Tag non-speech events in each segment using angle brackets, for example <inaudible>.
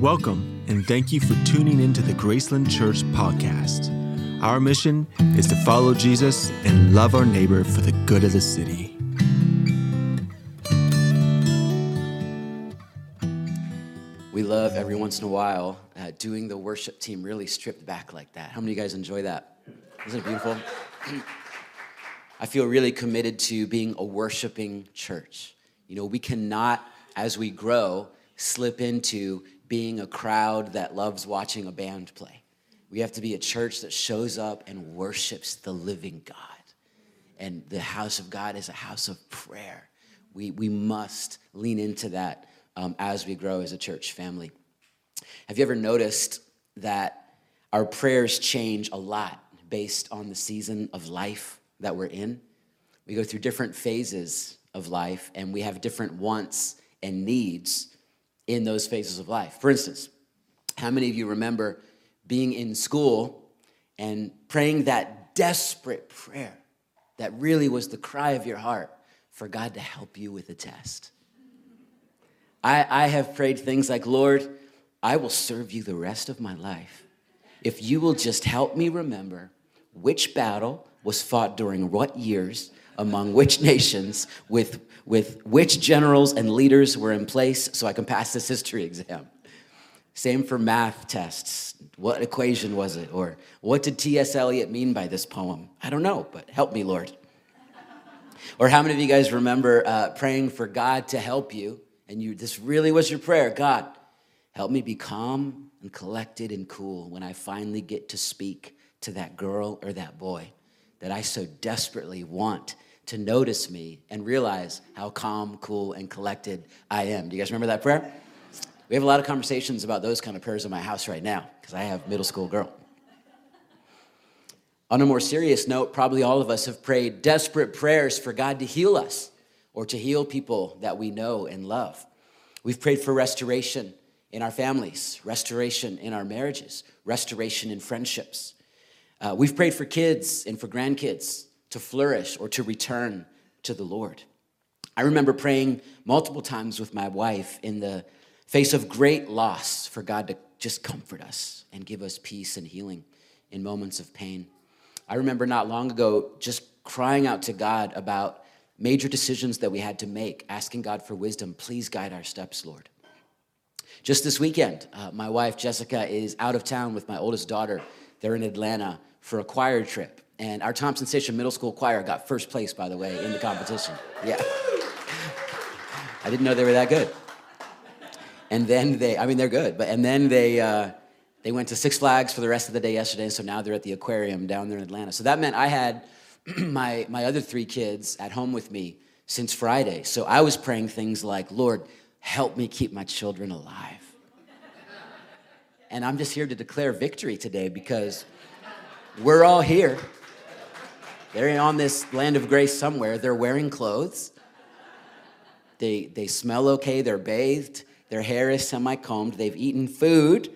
Welcome, and thank you for tuning into the Graceland Church podcast. Our mission is to follow Jesus and love our neighbor for the good of the city. We love every once in a while uh, doing the worship team really stripped back like that. How many of you guys enjoy that? Isn't it beautiful? <clears throat> I feel really committed to being a worshiping church. You know, we cannot, as we grow, slip into being a crowd that loves watching a band play. We have to be a church that shows up and worships the living God. And the house of God is a house of prayer. We, we must lean into that um, as we grow as a church family. Have you ever noticed that our prayers change a lot based on the season of life that we're in? We go through different phases of life and we have different wants and needs in those phases of life. For instance, how many of you remember being in school and praying that desperate prayer that really was the cry of your heart for God to help you with a test? I, I have prayed things like, Lord, I will serve you the rest of my life if you will just help me remember which battle was fought during what years among which nations with, with which generals and leaders were in place so I can pass this history exam. Same for math tests. What equation was it? Or what did T.S. Eliot mean by this poem? I don't know, but help me, Lord. or how many of you guys remember uh, praying for God to help you? And you, this really was your prayer God, help me be calm and collected and cool when I finally get to speak to that girl or that boy that I so desperately want to notice me and realize how calm, cool, and collected I am. Do you guys remember that prayer? We have a lot of conversations about those kind of prayers in my house right now because I have middle school girl. On a more serious note, probably all of us have prayed desperate prayers for God to heal us or to heal people that we know and love. We've prayed for restoration in our families, restoration in our marriages, restoration in friendships. Uh, we've prayed for kids and for grandkids to flourish or to return to the Lord. I remember praying multiple times with my wife in the face of great loss for God to just comfort us and give us peace and healing in moments of pain. I remember not long ago just crying out to God about major decisions that we had to make, asking God for wisdom. Please guide our steps, Lord. Just this weekend, uh, my wife Jessica is out of town with my oldest daughter. They're in Atlanta for a choir trip. And our Thompson Station Middle School Choir got first place, by the way, in the competition. Yeah. I didn't know they were that good. And then they, I mean, they're good, but, and then they, uh, they went to Six Flags for the rest of the day yesterday, so now they're at the aquarium down there in Atlanta. So that meant I had <clears throat> my, my other three kids at home with me since Friday. So I was praying things like, Lord, help me keep my children alive. And I'm just here to declare victory today because we're all here. They're on this land of grace somewhere. They're wearing clothes. They, they smell okay. They're bathed. Their hair is semi-combed. They've eaten food.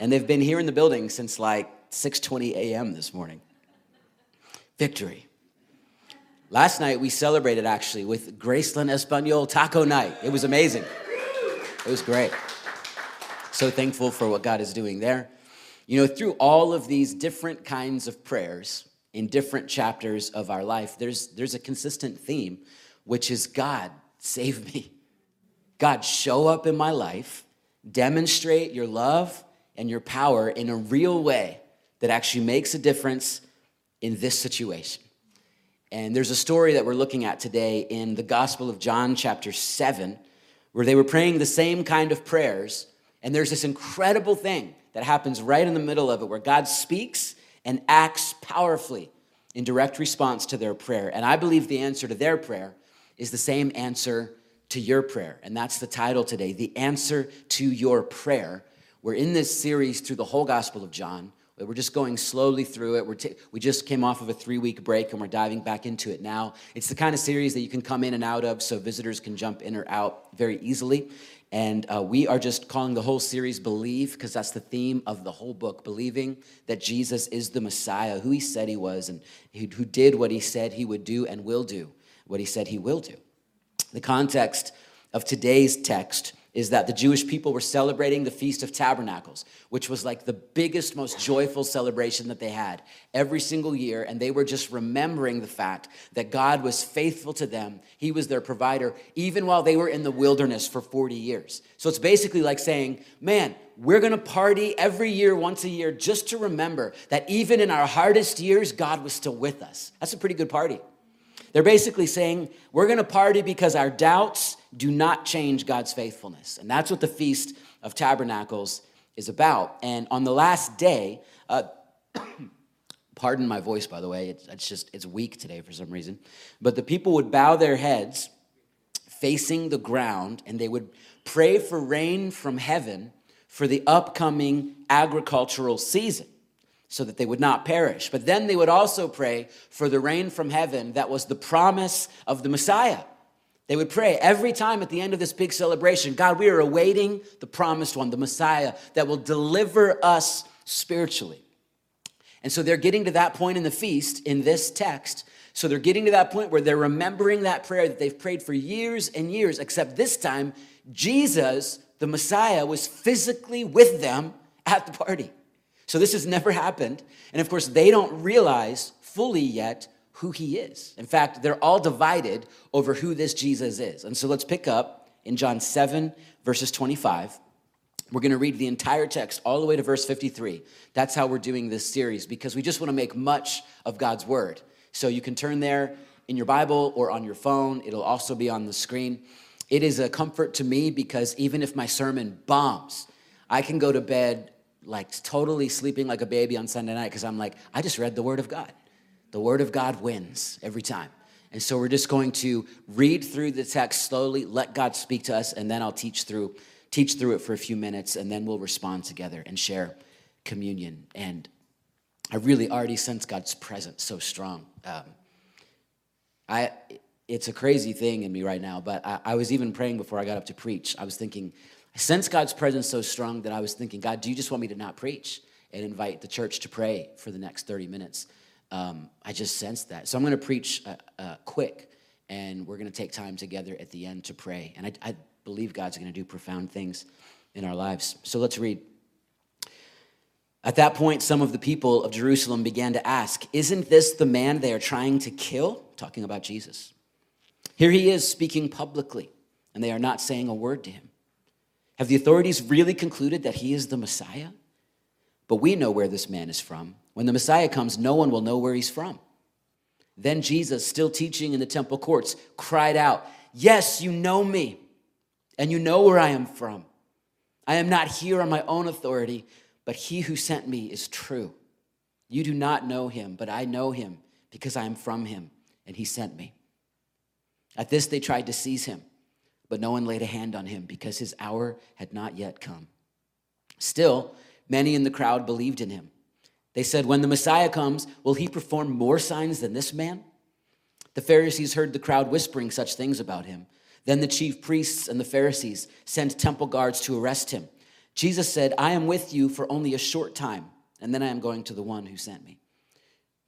And they've been here in the building since like 6.20 a.m. this morning. Victory. Last night we celebrated actually with Graceland Espanol Taco Night. It was amazing. It was great. So thankful for what God is doing there. You know, through all of these different kinds of prayers, in different chapters of our life, there's, there's a consistent theme, which is God, save me. God, show up in my life, demonstrate your love and your power in a real way that actually makes a difference in this situation. And there's a story that we're looking at today in the Gospel of John, chapter 7, where they were praying the same kind of prayers. And there's this incredible thing that happens right in the middle of it where God speaks and acts powerfully in direct response to their prayer. And I believe the answer to their prayer is the same answer to your prayer. And that's the title today The Answer to Your Prayer. We're in this series through the whole Gospel of John. We're just going slowly through it. We're t- we just came off of a three week break and we're diving back into it now. It's the kind of series that you can come in and out of so visitors can jump in or out very easily. And uh, we are just calling the whole series Believe, because that's the theme of the whole book believing that Jesus is the Messiah, who he said he was, and who did what he said he would do and will do what he said he will do. The context of today's text is that the Jewish people were celebrating the Feast of Tabernacles, which was like the biggest, most joyful celebration that they had every single year. And they were just remembering the fact that God was faithful to them. He was their provider, even while they were in the wilderness for 40 years. So it's basically like saying, man, we're gonna party every year, once a year, just to remember that even in our hardest years, God was still with us. That's a pretty good party. They're basically saying, we're to party because our doubts do not change God's faithfulness. And that's what the Feast of Tabernacles is about. And on the last day, uh, <coughs> pardon my voice, by the way, it's, it's just, it's weak today for some reason. But the people would bow their heads facing the ground and they would pray for rain from heaven for the upcoming agricultural season so that they would not perish. But then they would also pray for the rain from heaven that was the promise of the Messiah. They would pray every time at the end of this big celebration God, we are awaiting the promised one, the Messiah, that will deliver us spiritually. And so they're getting to that point in the feast in this text. So they're getting to that point where they're remembering that prayer that they've prayed for years and years, except this time, Jesus, the Messiah, was physically with them at the party. So this has never happened. And of course, they don't realize fully yet who he is. In fact, they're all divided over who this Jesus is. And so let's pick up in John 7, verses 25. We're going to read the entire text all the way to verse 53. That's how we're doing this series because we just want to make much of God's word. So you can turn there in your Bible or on your phone, it'll also be on the screen. It is a comfort to me because even if my sermon bombs, I can go to bed like totally sleeping like a baby on Sunday night because I'm like, I just read the Word of God. The Word of God wins every time. And so we're just going to read through the text slowly, let God speak to us, and then I'll teach through teach through it for a few minutes, and then we'll respond together and share communion. And I really already sense God's presence so strong. Um, I it's a crazy thing in me right now, but I, I was even praying before I got up to preach. I was thinking, I sense God's presence so strong that I was thinking, God, do you just want me to not preach and invite the church to pray for the next 30 minutes? Um, I just sensed that. So I'm going to preach uh, uh, quick, and we're going to take time together at the end to pray. And I, I believe God's going to do profound things in our lives. So let's read. At that point, some of the people of Jerusalem began to ask, Isn't this the man they are trying to kill? Talking about Jesus. Here he is speaking publicly, and they are not saying a word to him. Have the authorities really concluded that he is the Messiah? But we know where this man is from. When the Messiah comes, no one will know where he's from. Then Jesus, still teaching in the temple courts, cried out, Yes, you know me, and you know where I am from. I am not here on my own authority, but he who sent me is true. You do not know him, but I know him because I am from him, and he sent me. At this, they tried to seize him but no one laid a hand on him because his hour had not yet come. Still, many in the crowd believed in him. They said, When the Messiah comes, will he perform more signs than this man? The Pharisees heard the crowd whispering such things about him. Then the chief priests and the Pharisees sent temple guards to arrest him. Jesus said, I am with you for only a short time, and then I am going to the one who sent me.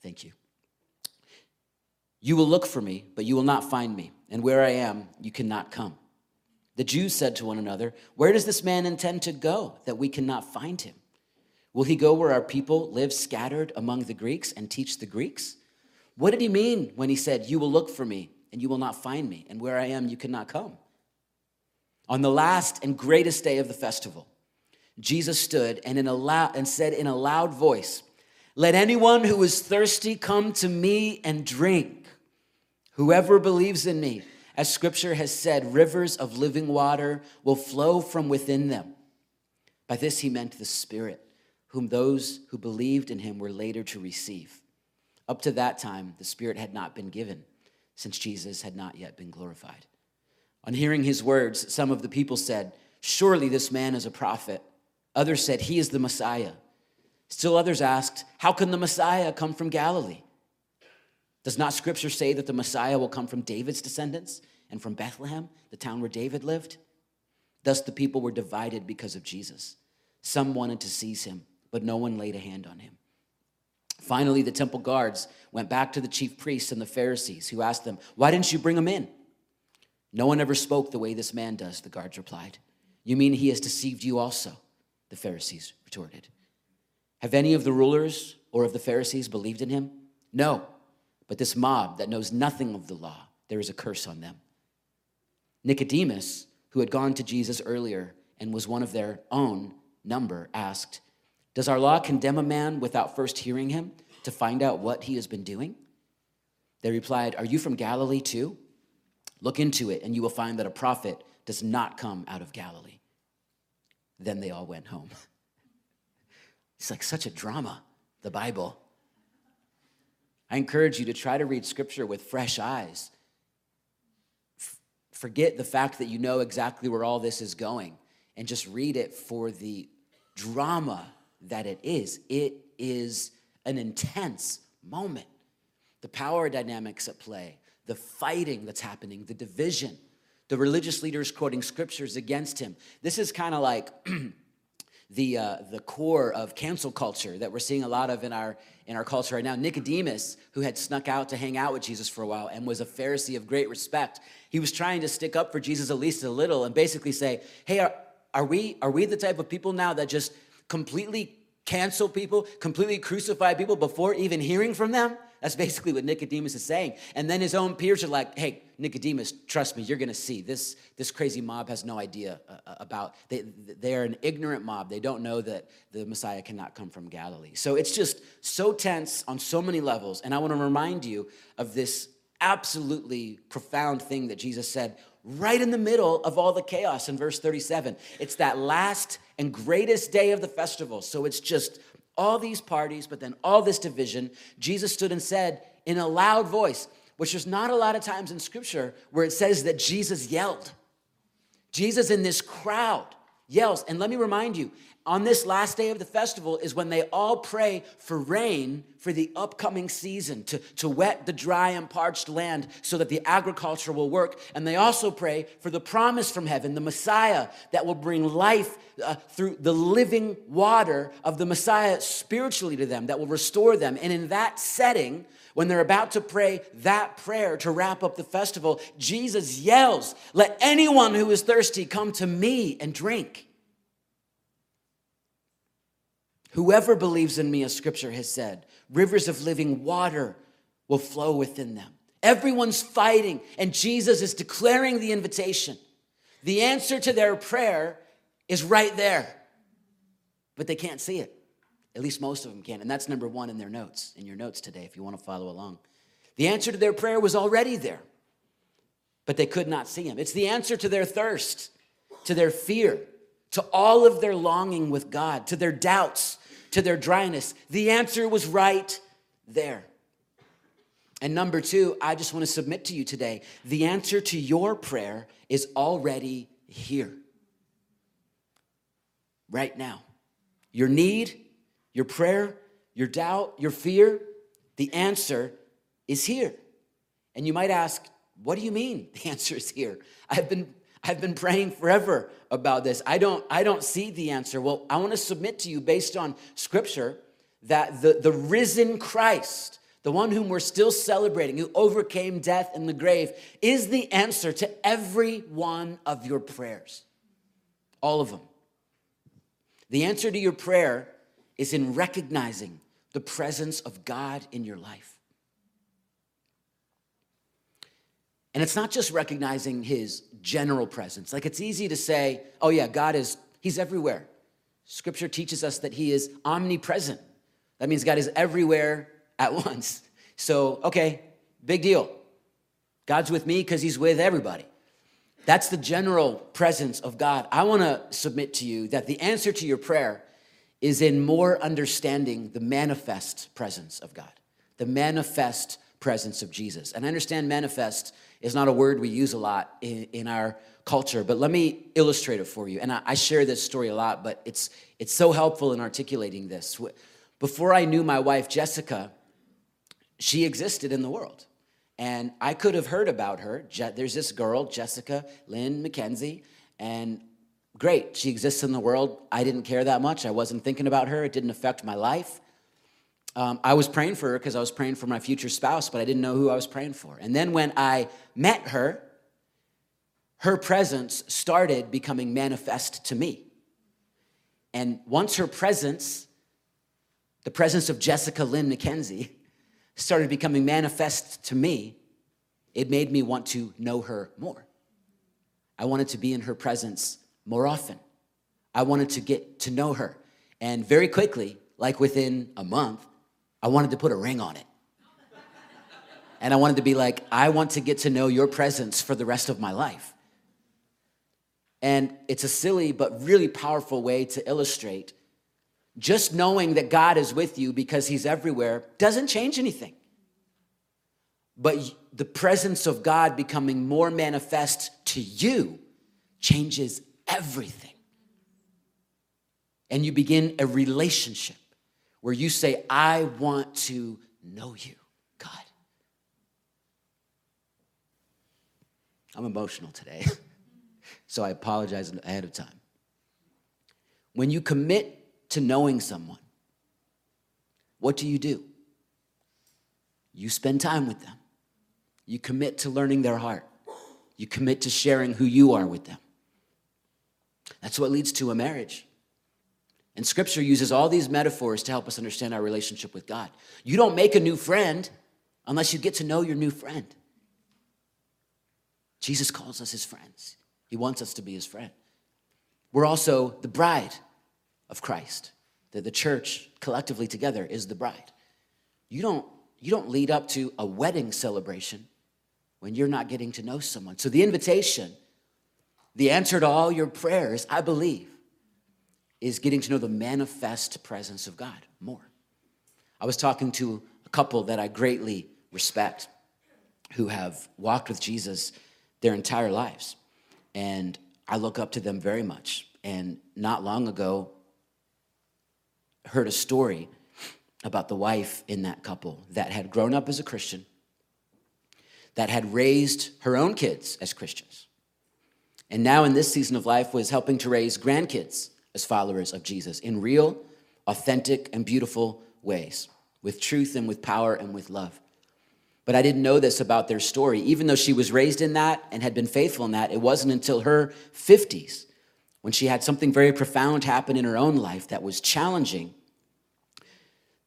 Thank you. You will look for me, but you will not find me, and where I am, you cannot come. The Jews said to one another, Where does this man intend to go that we cannot find him? Will he go where our people live scattered among the Greeks and teach the Greeks? What did he mean when he said, You will look for me and you will not find me, and where I am you cannot come? On the last and greatest day of the festival, Jesus stood and, in a loud, and said in a loud voice, Let anyone who is thirsty come to me and drink. Whoever believes in me, as scripture has said, rivers of living water will flow from within them. By this he meant the Spirit, whom those who believed in him were later to receive. Up to that time, the Spirit had not been given, since Jesus had not yet been glorified. On hearing his words, some of the people said, Surely this man is a prophet. Others said, He is the Messiah. Still others asked, How can the Messiah come from Galilee? Does not scripture say that the Messiah will come from David's descendants and from Bethlehem, the town where David lived? Thus the people were divided because of Jesus. Some wanted to seize him, but no one laid a hand on him. Finally, the temple guards went back to the chief priests and the Pharisees, who asked them, Why didn't you bring him in? No one ever spoke the way this man does, the guards replied. You mean he has deceived you also? The Pharisees retorted. Have any of the rulers or of the Pharisees believed in him? No, but this mob that knows nothing of the law, there is a curse on them. Nicodemus, who had gone to Jesus earlier and was one of their own number, asked, Does our law condemn a man without first hearing him to find out what he has been doing? They replied, Are you from Galilee too? Look into it, and you will find that a prophet does not come out of Galilee. Then they all went home. <laughs> It's like such a drama, the Bible. I encourage you to try to read scripture with fresh eyes. F- forget the fact that you know exactly where all this is going and just read it for the drama that it is. It is an intense moment. The power dynamics at play, the fighting that's happening, the division, the religious leaders quoting scriptures against him. This is kind of like <clears throat> the, uh, the core of cancel culture that we're seeing a lot of in our, in our culture right now. Nicodemus, who had snuck out to hang out with Jesus for a while and was a Pharisee of great respect, he was trying to stick up for Jesus at least a little and basically say, hey, are, are, we, are we the type of people now that just completely cancel people, completely crucify people before even hearing from them? That's basically what Nicodemus is saying. And then his own peers are like, hey, Nicodemus, trust me, you're going to see. This, this crazy mob has no idea uh, uh, about, they, they are an ignorant mob. They don't know that the Messiah cannot come from Galilee. So it's just so tense on so many levels. And I want to remind you of this absolutely profound thing that Jesus said right in the middle of all the chaos in verse 37. It's that last and greatest day of the festival. So it's just all these parties, but then all this division, Jesus stood and said in a loud voice, which there's not a lot of times in scripture where it says that Jesus yelled. Jesus in this crowd yells. And let me remind you, on this last day of the festival is when they all pray for rain for the upcoming season to, to wet the dry and parched land so that the agriculture will work. And they also pray for the promise from heaven, the Messiah that will bring life uh, through the living water of the Messiah spiritually to them, that will restore them. And in that setting, when they're about to pray that prayer to wrap up the festival, Jesus yells, Let anyone who is thirsty come to me and drink. Whoever believes in me, as scripture has said, rivers of living water will flow within them. Everyone's fighting, and Jesus is declaring the invitation. The answer to their prayer is right there, but they can't see it. At least most of them can. And that's number one in their notes, in your notes today, if you want to follow along. The answer to their prayer was already there, but they could not see him. It's the answer to their thirst, to their fear, to all of their longing with God, to their doubts, to their dryness. The answer was right there. And number two, I just want to submit to you today the answer to your prayer is already here, right now. Your need, your prayer, your doubt, your fear, the answer is here. And you might ask, what do you mean <laughs> the answer is here? I've been I've been praying forever about this. I don't, I don't see the answer. Well, I want to submit to you based on scripture that the, the risen Christ, the one whom we're still celebrating, who overcame death and the grave, is the answer to every one of your prayers. All of them. The answer to your prayer is in recognizing the presence of God in your life. And it's not just recognizing his general presence. Like it's easy to say, oh, yeah, God is, he's everywhere. Scripture teaches us that he is omnipresent. That means God is everywhere at <laughs> once. So, okay, big deal. God's with me because he's with everybody. That's the general presence of God. I want to submit to you that the answer to your prayer is in more understanding the manifest presence of God, the manifest presence of Jesus. And I understand manifest is not a word we use a lot in, in our culture, but let me illustrate it for you. And I, I share this story a lot, but it's, it's so helpful in articulating this. Before I knew my wife, Jessica, she existed in the world. And I could have heard about her. There's this girl, Jessica Lynn McKenzie, and great, she exists in the world. I didn't care that much. I wasn't thinking about her. It didn't affect my life um, I was praying for her because I was praying for my future spouse, but I didn't know who I was praying for. And then when I met her, her presence started becoming manifest to me. And once her presence, the presence of Jessica Lynn McKenzie, started becoming manifest to me, it made me want to know her more. I wanted to be in her presence more often. I wanted to get to know her. And very quickly, like within a month, I wanted to put a ring on it. And I wanted to be like, I want to get to know your presence for the rest of my life. And it's a silly but really powerful way to illustrate just knowing that God is with you because He's everywhere doesn't change anything. But the presence of God becoming more manifest to you changes everything. And you begin a relationship where you say, I want to know you, God. I'm emotional today, <laughs> so I apologize ahead of time. When you commit to knowing someone, what do you do? You spend time with them. You commit to learning their heart. You commit to sharing who you are with them. That's what leads to a marriage. And scripture uses all these metaphors to help us understand our relationship with God. You don't make a new friend unless you get to know your new friend. Jesus calls us his friends, he wants us to be his friend. We're also the bride of Christ, that the church collectively together is the bride. You don't, you don't lead up to a wedding celebration when you're not getting to know someone. So the invitation, the answer to all your prayers, I believe, is getting to know the manifest presence of God more. I was talking to a couple that I greatly respect who have walked with Jesus their entire lives. And I look up to them very much. And not long ago, heard a story about the wife in that couple that had grown up as a Christian, that had raised her own kids as Christians, and now in this season of life was helping to raise grandkids as followers of Jesus in real, authentic, and beautiful ways, with truth and with power and with love. But I didn't know this about their story. Even though she was raised in that and had been faithful in that, it wasn't until her 50s when she had something very profound happen in her own life that was challenging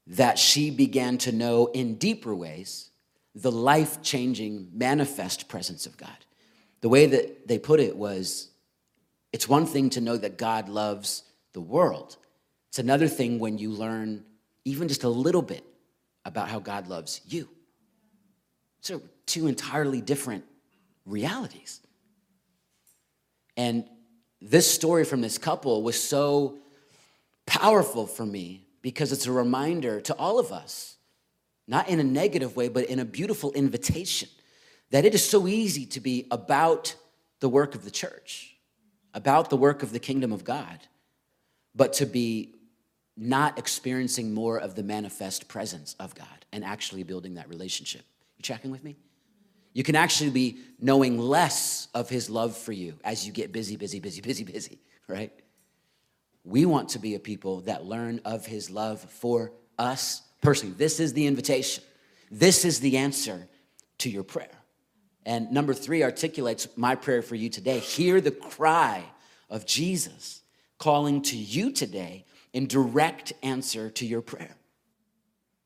that she began to know in deeper ways the life changing, manifest presence of God. The way that they put it was it's one thing to know that God loves the world, it's another thing when you learn even just a little bit about how God loves you. So, two entirely different realities. And this story from this couple was so powerful for me because it's a reminder to all of us, not in a negative way, but in a beautiful invitation, that it is so easy to be about the work of the church about the work of the kingdom of God, but to be not experiencing more of the manifest presence of God and actually building that relationship. You checking with me? You can actually be knowing less of his love for you as you get busy, busy, busy, busy, busy, <laughs> right? We want to be a people that learn of his love for us personally. This is the invitation. This is the answer to your prayer. And number three articulates my prayer for you today. Hear the cry of Jesus calling to you today in direct answer to your prayer.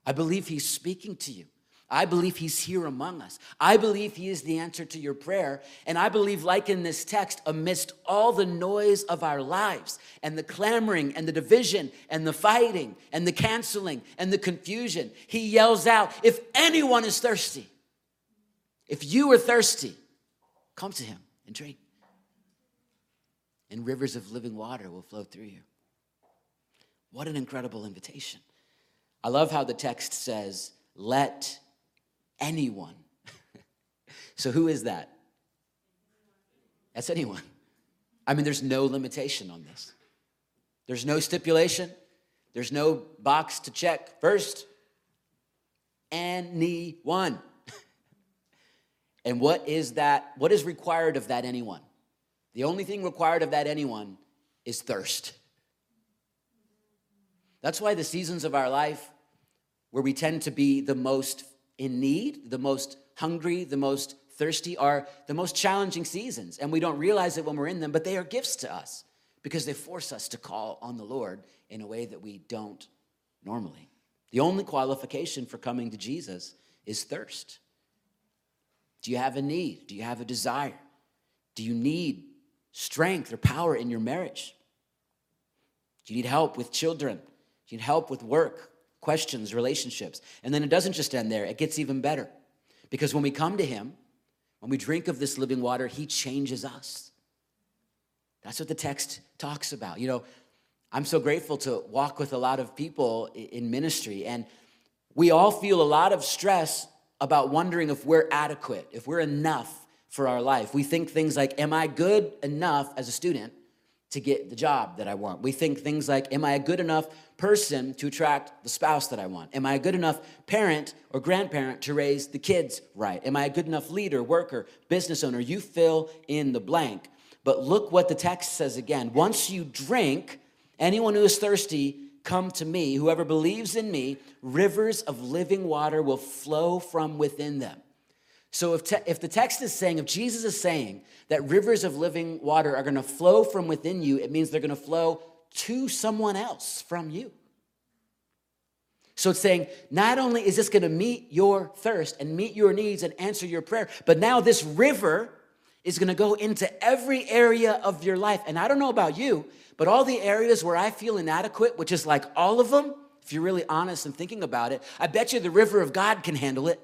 I believe he's speaking to you. I believe he's here among us. I believe he is the answer to your prayer. And I believe, like in this text, amidst all the noise of our lives and the clamoring and the division and the fighting and the canceling and the confusion, he yells out, If anyone is thirsty, if you are thirsty, come to him and drink. And rivers of living water will flow through you. What an incredible invitation. I love how the text says, let anyone. <laughs> so, who is that? That's anyone. I mean, there's no limitation on this. There's no stipulation. There's no box to check. First, anyone. And what is that? What is required of that anyone? The only thing required of that anyone is thirst. That's why the seasons of our life where we tend to be the most in need, the most hungry, the most thirsty are the most challenging seasons, and we don't realize it when we're in them, but they are gifts to us because they force us to call on the Lord in a way that we don't normally. The only qualification for coming to Jesus is thirst. Do you have a need? Do you have a desire? Do you need strength or power in your marriage? Do you need help with children? Do you need help with work, questions, relationships? And then it doesn't just end there, it gets even better. Because when we come to Him, when we drink of this living water, He changes us. That's what the text talks about. You know, I'm so grateful to walk with a lot of people in ministry, and we all feel a lot of stress about wondering if we're adequate, if we're enough for our life. We think things like, Am I good enough as a student to get the job that I want? We think things like, Am I a good enough person to attract the spouse that I want? Am I a good enough parent or grandparent to raise the kids right? Am I a good enough leader, worker, business owner? You fill in the blank. But look what the text says again. Once you drink, anyone who is thirsty, come to me. Whoever believes in me, rivers of living water will flow from within them. So if, te- if the text is saying, if Jesus is saying that rivers of living water are going to flow from within you, it means they're going to flow to someone else from you. So it's saying, not only is this going to meet your thirst and meet your needs and answer your prayer, but now this river is going to go into every area of your life. And I don't know about you, but all the areas where I feel inadequate, which is like all of them, if you're really honest and thinking about it, I bet you the river of God can handle it.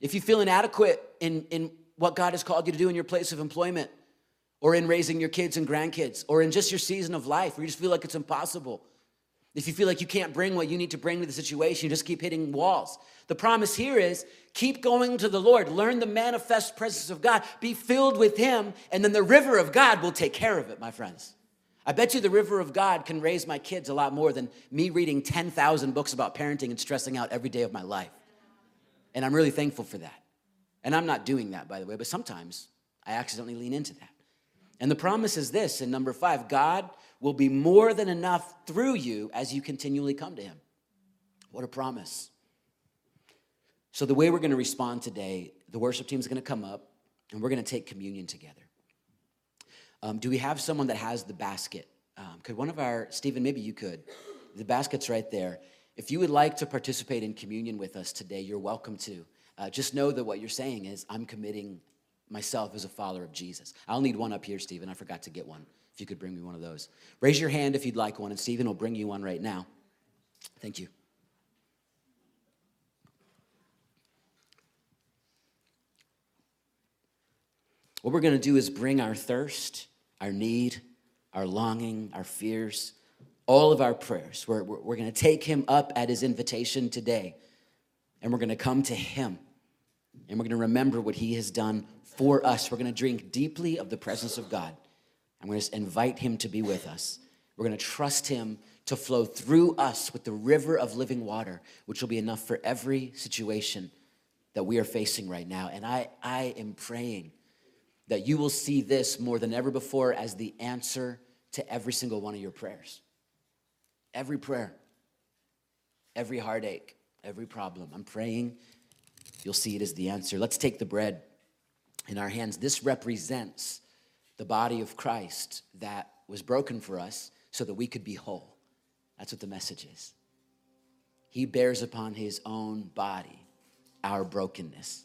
If you feel inadequate in, in what God has called you to do in your place of employment, or in raising your kids and grandkids, or in just your season of life where you just feel like it's impossible. If you feel like you can't bring what you need to bring to the situation, you just keep hitting walls. The promise here is keep going to the Lord, learn the manifest presence of God, be filled with Him, and then the river of God will take care of it, my friends. I bet you the river of God can raise my kids a lot more than me reading 10,000 books about parenting and stressing out every day of my life. And I'm really thankful for that. And I'm not doing that, by the way, but sometimes I accidentally lean into that. And the promise is this in number five God will be more than enough through you as you continually come to Him. What a promise. So, the way we're going to respond today, the worship team is going to come up and we're going to take communion together. Um, do we have someone that has the basket? Um, could one of our, Stephen, maybe you could. The basket's right there. If you would like to participate in communion with us today, you're welcome to. Uh, just know that what you're saying is, I'm committing myself as a follower of Jesus. I'll need one up here, Stephen. I forgot to get one. If you could bring me one of those. Raise your hand if you'd like one, and Stephen will bring you one right now. Thank you. What we're going to do is bring our thirst, our need, our longing, our fears, all of our prayers. We're, we're, we're going to take him up at his invitation today, and we're going to come to him, and we're going to remember what he has done for us. We're going to drink deeply of the presence of God. I'm going to invite him to be with us. We're going to trust him to flow through us with the river of living water, which will be enough for every situation that we are facing right now. And I, I am praying that you will see this more than ever before as the answer to every single one of your prayers. Every prayer, every heartache, every problem. I'm praying you'll see it as the answer. Let's take the bread in our hands. This represents the body of Christ that was broken for us so that we could be whole. That's what the message is. He bears upon his own body our brokenness,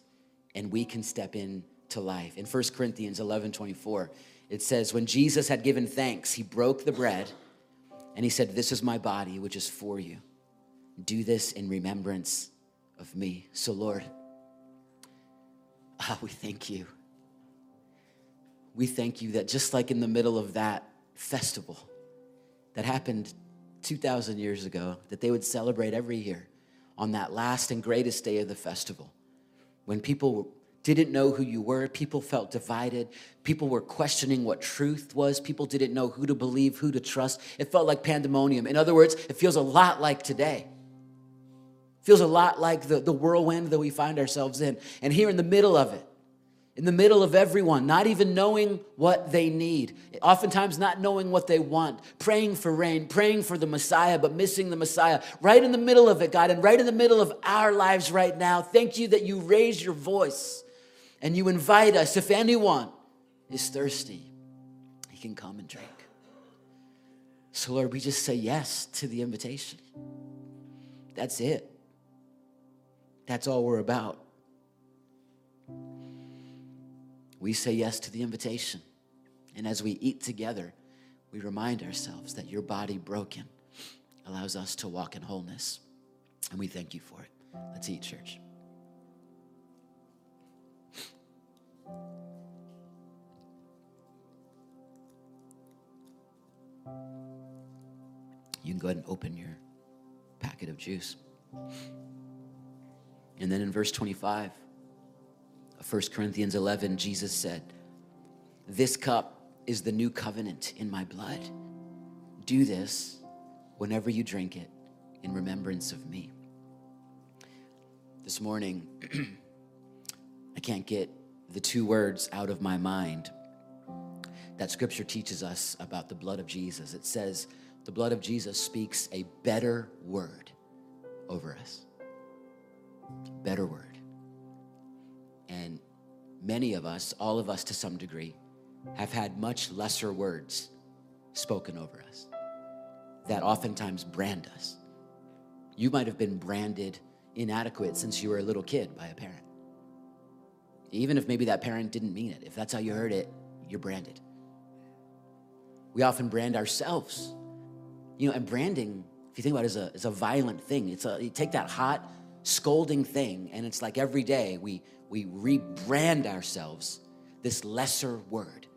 and we can step into life. In 1 Corinthians 11 24, it says, When Jesus had given thanks, he broke the bread and he said, This is my body, which is for you. Do this in remembrance of me. So, Lord, ah, <laughs> we thank you. We thank you that just like in the middle of that festival that happened 2,000 years ago, that they would celebrate every year on that last and greatest day of the festival, when people didn't know who you were. People felt divided. People were questioning what truth was. People didn't know who to believe, who to trust. It felt like pandemonium. In other words, it feels a lot like today. Feels a lot like the, the whirlwind that we find ourselves in. And here in the middle of it, in the middle of everyone, not even knowing what they need, oftentimes not knowing what they want, praying for rain, praying for the Messiah, but missing the Messiah, right in the middle of it, God, and right in the middle of our lives right now. Thank you that you raise your voice and you invite us. If anyone is thirsty, he can come and drink. So, Lord, we just say yes to the invitation. That's it. That's all we're about. We say yes to the invitation. And as we eat together, we remind ourselves that your body broken allows us to walk in wholeness. And we thank you for it. Let's eat, church. You can go ahead and open your packet of juice. And then in verse 25, 1 Corinthians 11, Jesus said, This cup is the new covenant in my blood. Do this whenever you drink it in remembrance of me. This morning, <clears throat> I can't get the two words out of my mind that scripture teaches us about the blood of Jesus. It says, the blood of Jesus speaks a better word over us. Better word. And many of us, all of us to some degree, have had much lesser words spoken over us that oftentimes brand us. You might have been branded inadequate since you were a little kid by a parent. Even if maybe that parent didn't mean it, if that's how you heard it, you're branded. We often brand ourselves. You know, and branding, if you think about it, is a, is a violent thing. It's a, you take that hot, scolding thing, and it's like every day we, we rebrand ourselves this lesser word.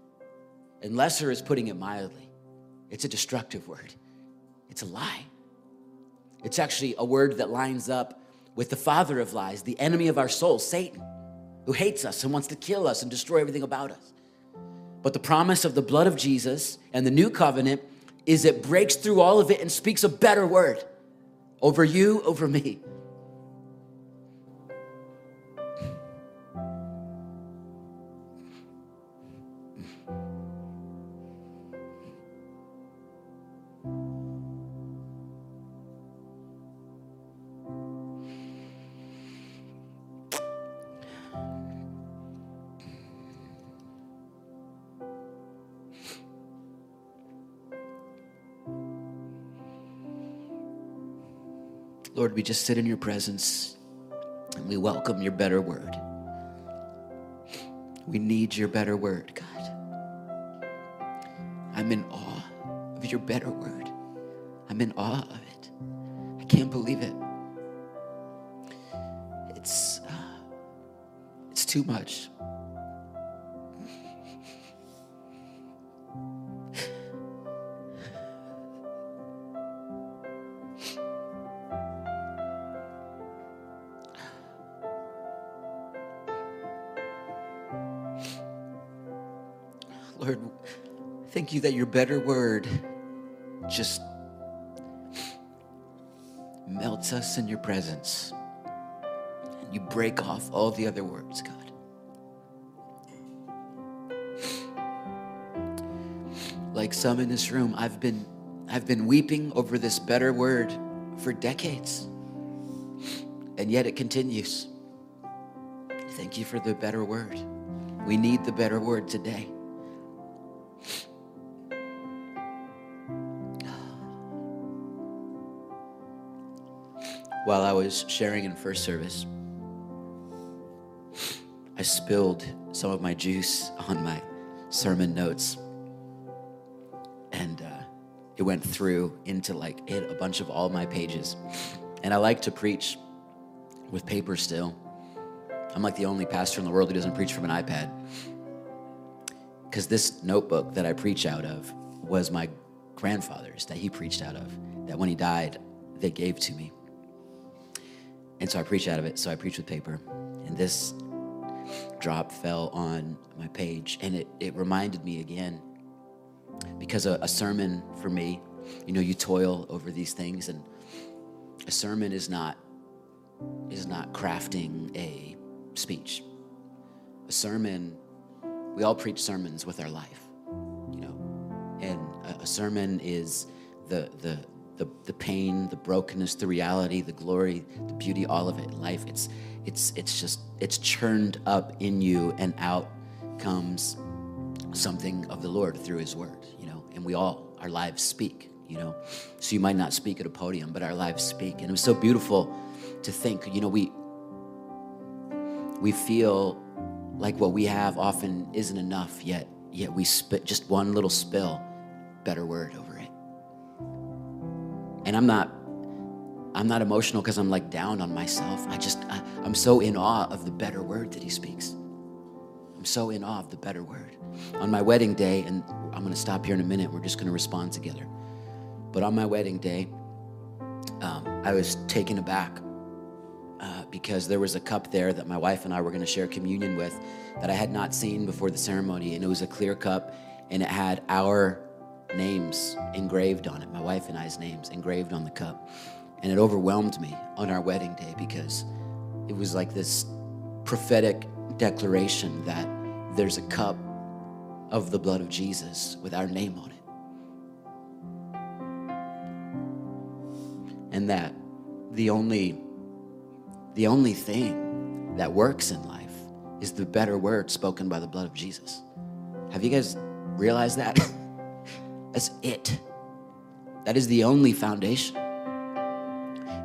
And lesser is putting it mildly. It's a destructive word. It's a lie. It's actually a word that lines up with the father of lies, the enemy of our soul, Satan, who hates us and wants to kill us and destroy everything about us. But the promise of the blood of Jesus and the new covenant is it breaks through all of it and speaks a better word over you, over me. We just sit in your presence and we welcome your better word. We need your better word, God. I'm in awe of your better word. I'm in awe of it. I can't believe it. It's uh, it's too much. Lord, thank you that your better word just melts us in your presence. And you break off all the other words, God. Like some in this room, I've been I've been weeping over this better word for decades. And yet it continues. Thank you for the better word. We need the better word today. While I was sharing in first service, I spilled some of my juice on my sermon notes. And uh, it went through into like hit a bunch of all my pages. And I like to preach with paper still. I'm like the only pastor in the world who doesn't preach from an iPad. Because this notebook that I preach out of was my grandfather's that he preached out of, that when he died, they gave to me. And so I preach out of it. So I preach with paper. And this drop fell on my page. And it, it reminded me again because a, a sermon for me, you know, you toil over these things. And a sermon is not is not crafting a speech. a sermon, we all preach sermons with our life, you know, and a, a sermon is the, the, the, the pain, the brokenness, the reality, the glory, the beauty, all of it. Life, it's, it's, it's just, it's churned up in you and out comes something of the Lord through his word, you know, and we all, our lives speak, you know. So you might not speak at a podium, but our lives speak. And it was so beautiful to think, you know, we, we feel like what we have often isn't enough, yet, yet we spit just one little spill, better word. And I'm not, I'm not emotional because I'm like down on myself. I just, I, I'm so in awe of the better word that he speaks. I'm so in awe of the better word. On my wedding day, and I'm going to stop here in a minute, we're just going to respond together. But on my wedding day, um, I was taken aback uh, because there was a cup there that my wife and I were going to share communion with that I had not seen before the ceremony. And it was a clear cup and it had our names engraved on it, my wife and I's names engraved on the cup. And it overwhelmed me on our wedding day because it was like this prophetic declaration that there's a cup of the blood of Jesus with our name on it. And that the only the only thing that works in life is the better word spoken by the blood of Jesus. Have you guys realized that? <laughs> That's it. That is the only foundation.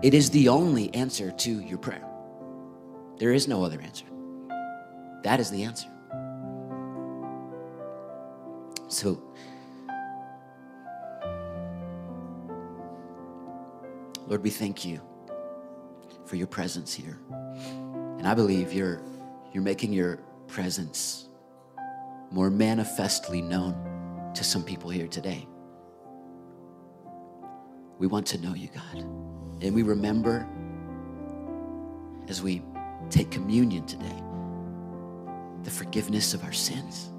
It is the only answer to your prayer. There is no other answer. That is the answer. So, Lord, we thank you for your presence here. And I believe you're, you're making your presence more manifestly known to some people here today. We want to know you, God. And we remember as we take communion today the forgiveness of our sins.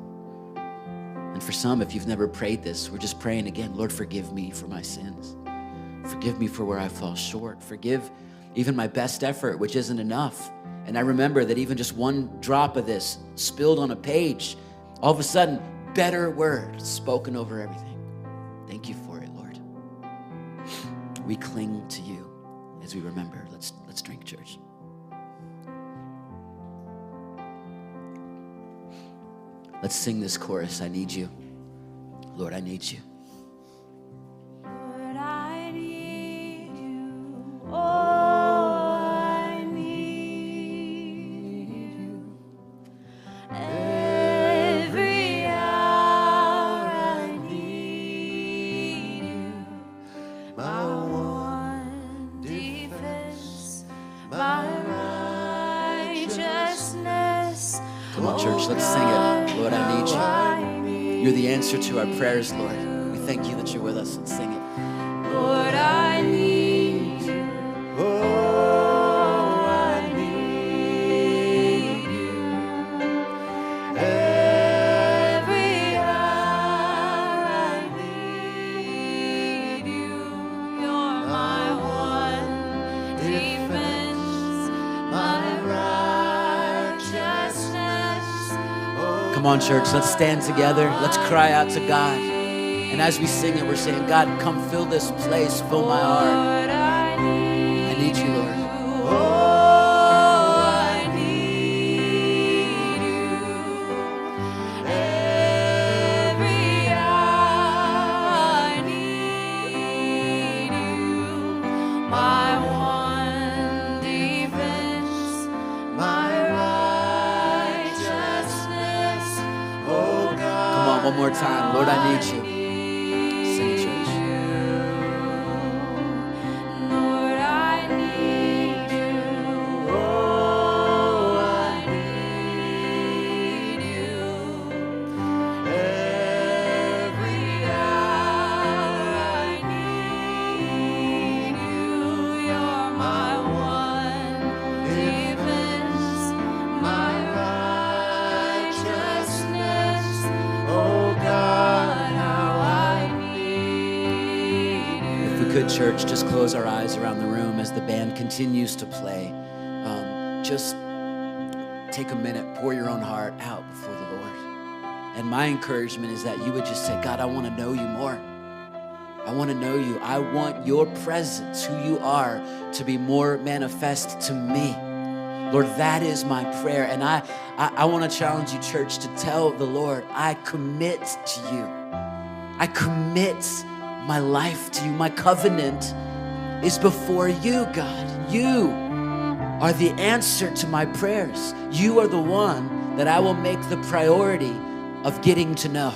And for some, if you've never prayed this, we're just praying again Lord, forgive me for my sins. Forgive me for where I fall short. Forgive even my best effort, which isn't enough. And I remember that even just one drop of this spilled on a page, all of a sudden, better word spoken over everything. Thank you for it, Lord. We cling to you as we remember. Let's let's drink, church. Let's sing this chorus. I need you. Lord, I need you. Prayers, Lord. Come on, church, let's stand together. Let's cry out to God. And as we sing it, we're saying, God, come fill this place, fill my heart. Just take a minute, pour your own heart out before the Lord. And my encouragement is that you would just say, God, I want to know you more. I want to know you. I want your presence, who you are, to be more manifest to me. Lord, that is my prayer. And I, I, I want to challenge you, church, to tell the Lord, I commit to you. I commit my life to you. My covenant is before you, God. You are the answer to my prayers. You are the one that I will make the priority of getting to know.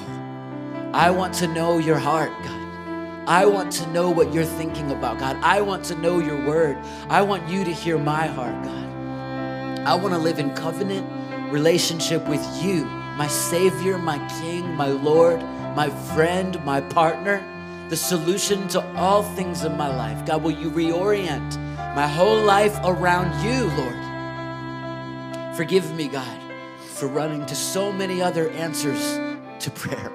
I want to know your heart, God. I want to know what you're thinking about, God. I want to know your word. I want you to hear my heart, God. I want to live in covenant relationship with you, my Savior, my King, my Lord, my friend, my partner, the solution to all things in my life. God, will you reorient my whole life around you, Lord? Forgive me, God, for running to so many other answers to prayer.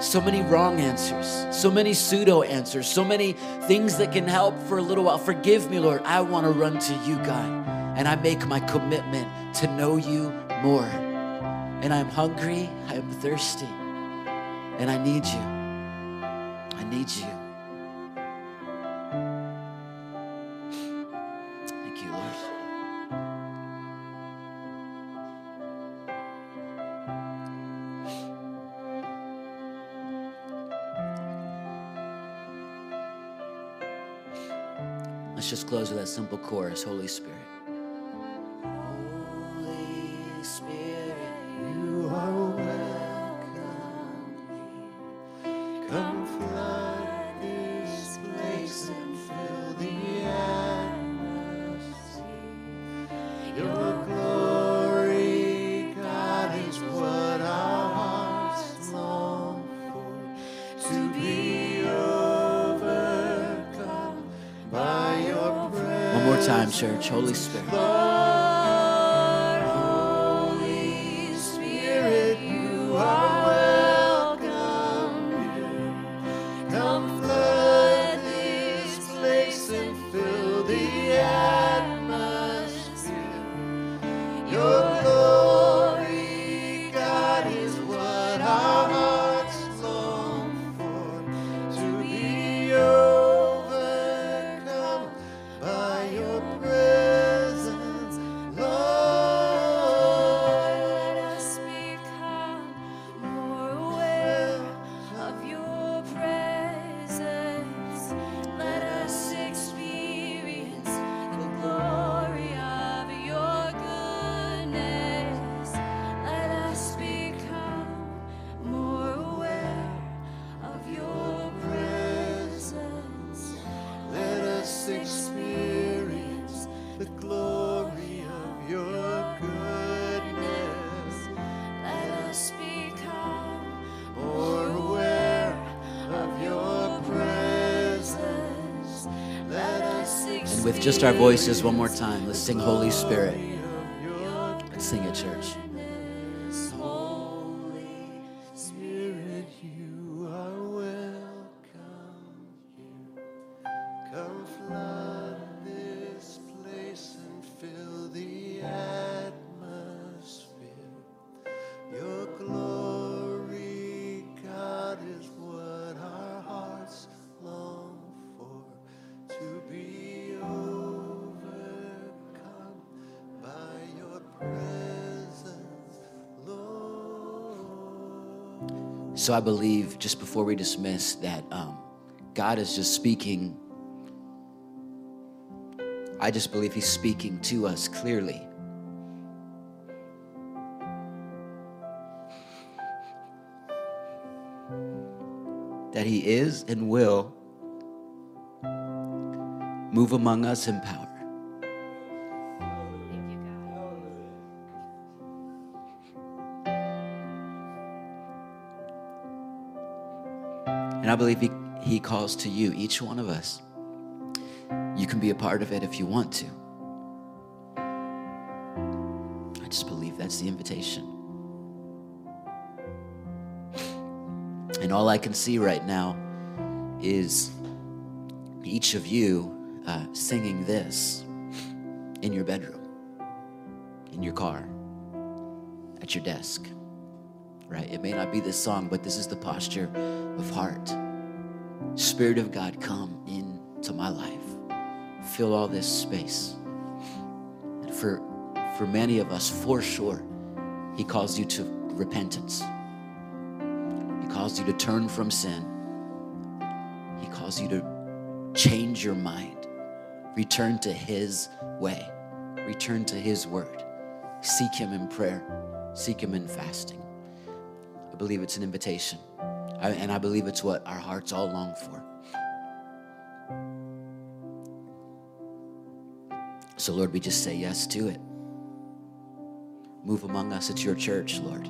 So many wrong answers, so many pseudo answers, so many things that can help for a little while. Forgive me, Lord. I want to run to you, God. And I make my commitment to know you more. And I'm hungry, I am thirsty, and I need you. I need you. Close with that simple chorus Holy Spirit. Church. Holy Spirit. Just our voices, one more time, let's sing Holy Spirit. Let's sing it, church. So I believe, just before we dismiss, that um, God is just speaking. I just believe He's speaking to us clearly. That He is and will move among us in power. And I believe he, he calls to you, each one of us. You can be a part of it if you want to. I just believe that's the invitation. And all I can see right now is each of you uh, singing this in your bedroom, in your car, at your desk, right? It may not be this song, but this is the posture of heart. Spirit of God, come into my life. Fill all this space. And for, for many of us, for sure, He calls you to repentance. He calls you to turn from sin. He calls you to change your mind, return to His way, return to His word, seek Him in prayer, seek Him in fasting. I believe it's an invitation, I, and I believe it's what our hearts all long for. So, Lord, we just say yes to it. Move among us. It's your church, Lord.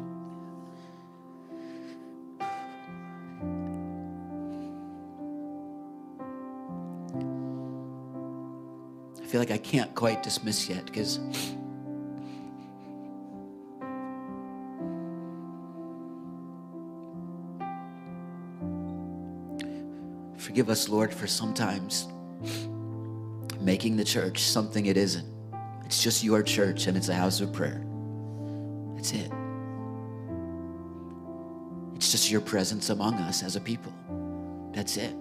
I feel like I can't quite dismiss yet because forgive us, Lord, for sometimes making the church something it isn't. It's just your church and it's a house of prayer. That's it. It's just your presence among us as a people. That's it.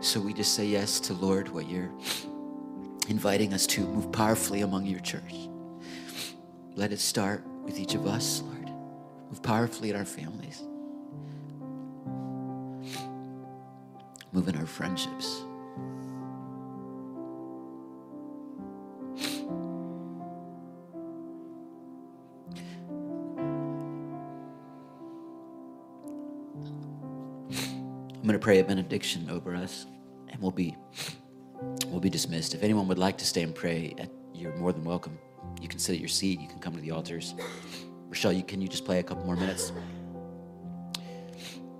So we just say yes to Lord, what you're inviting us to move powerfully among your church. Let it start with each of us, Lord. Move powerfully in our families. Move in our friendships. I'm going to pray a benediction over us, and we'll be we'll be dismissed. If anyone would like to stay and pray, you're more than welcome. You can sit at your seat. You can come to the altars. Rochelle, you can you just play a couple more minutes?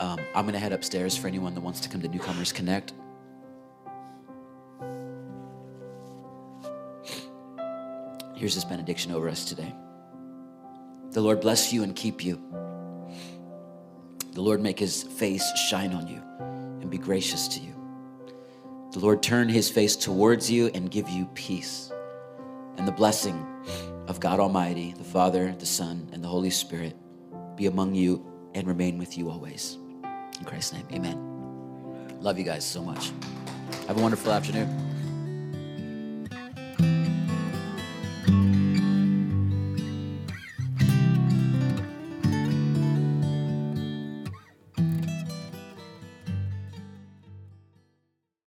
Um, I'm going to head upstairs for anyone that wants to come to Newcomers Connect. Here's this benediction over us today. The Lord bless you and keep you. The Lord make his face shine on you and be gracious to you. The Lord turn his face towards you and give you peace. And the blessing of God Almighty, the Father, the Son, and the Holy Spirit be among you and remain with you always. In Christ's name, amen. Love you guys so much. Have a wonderful afternoon.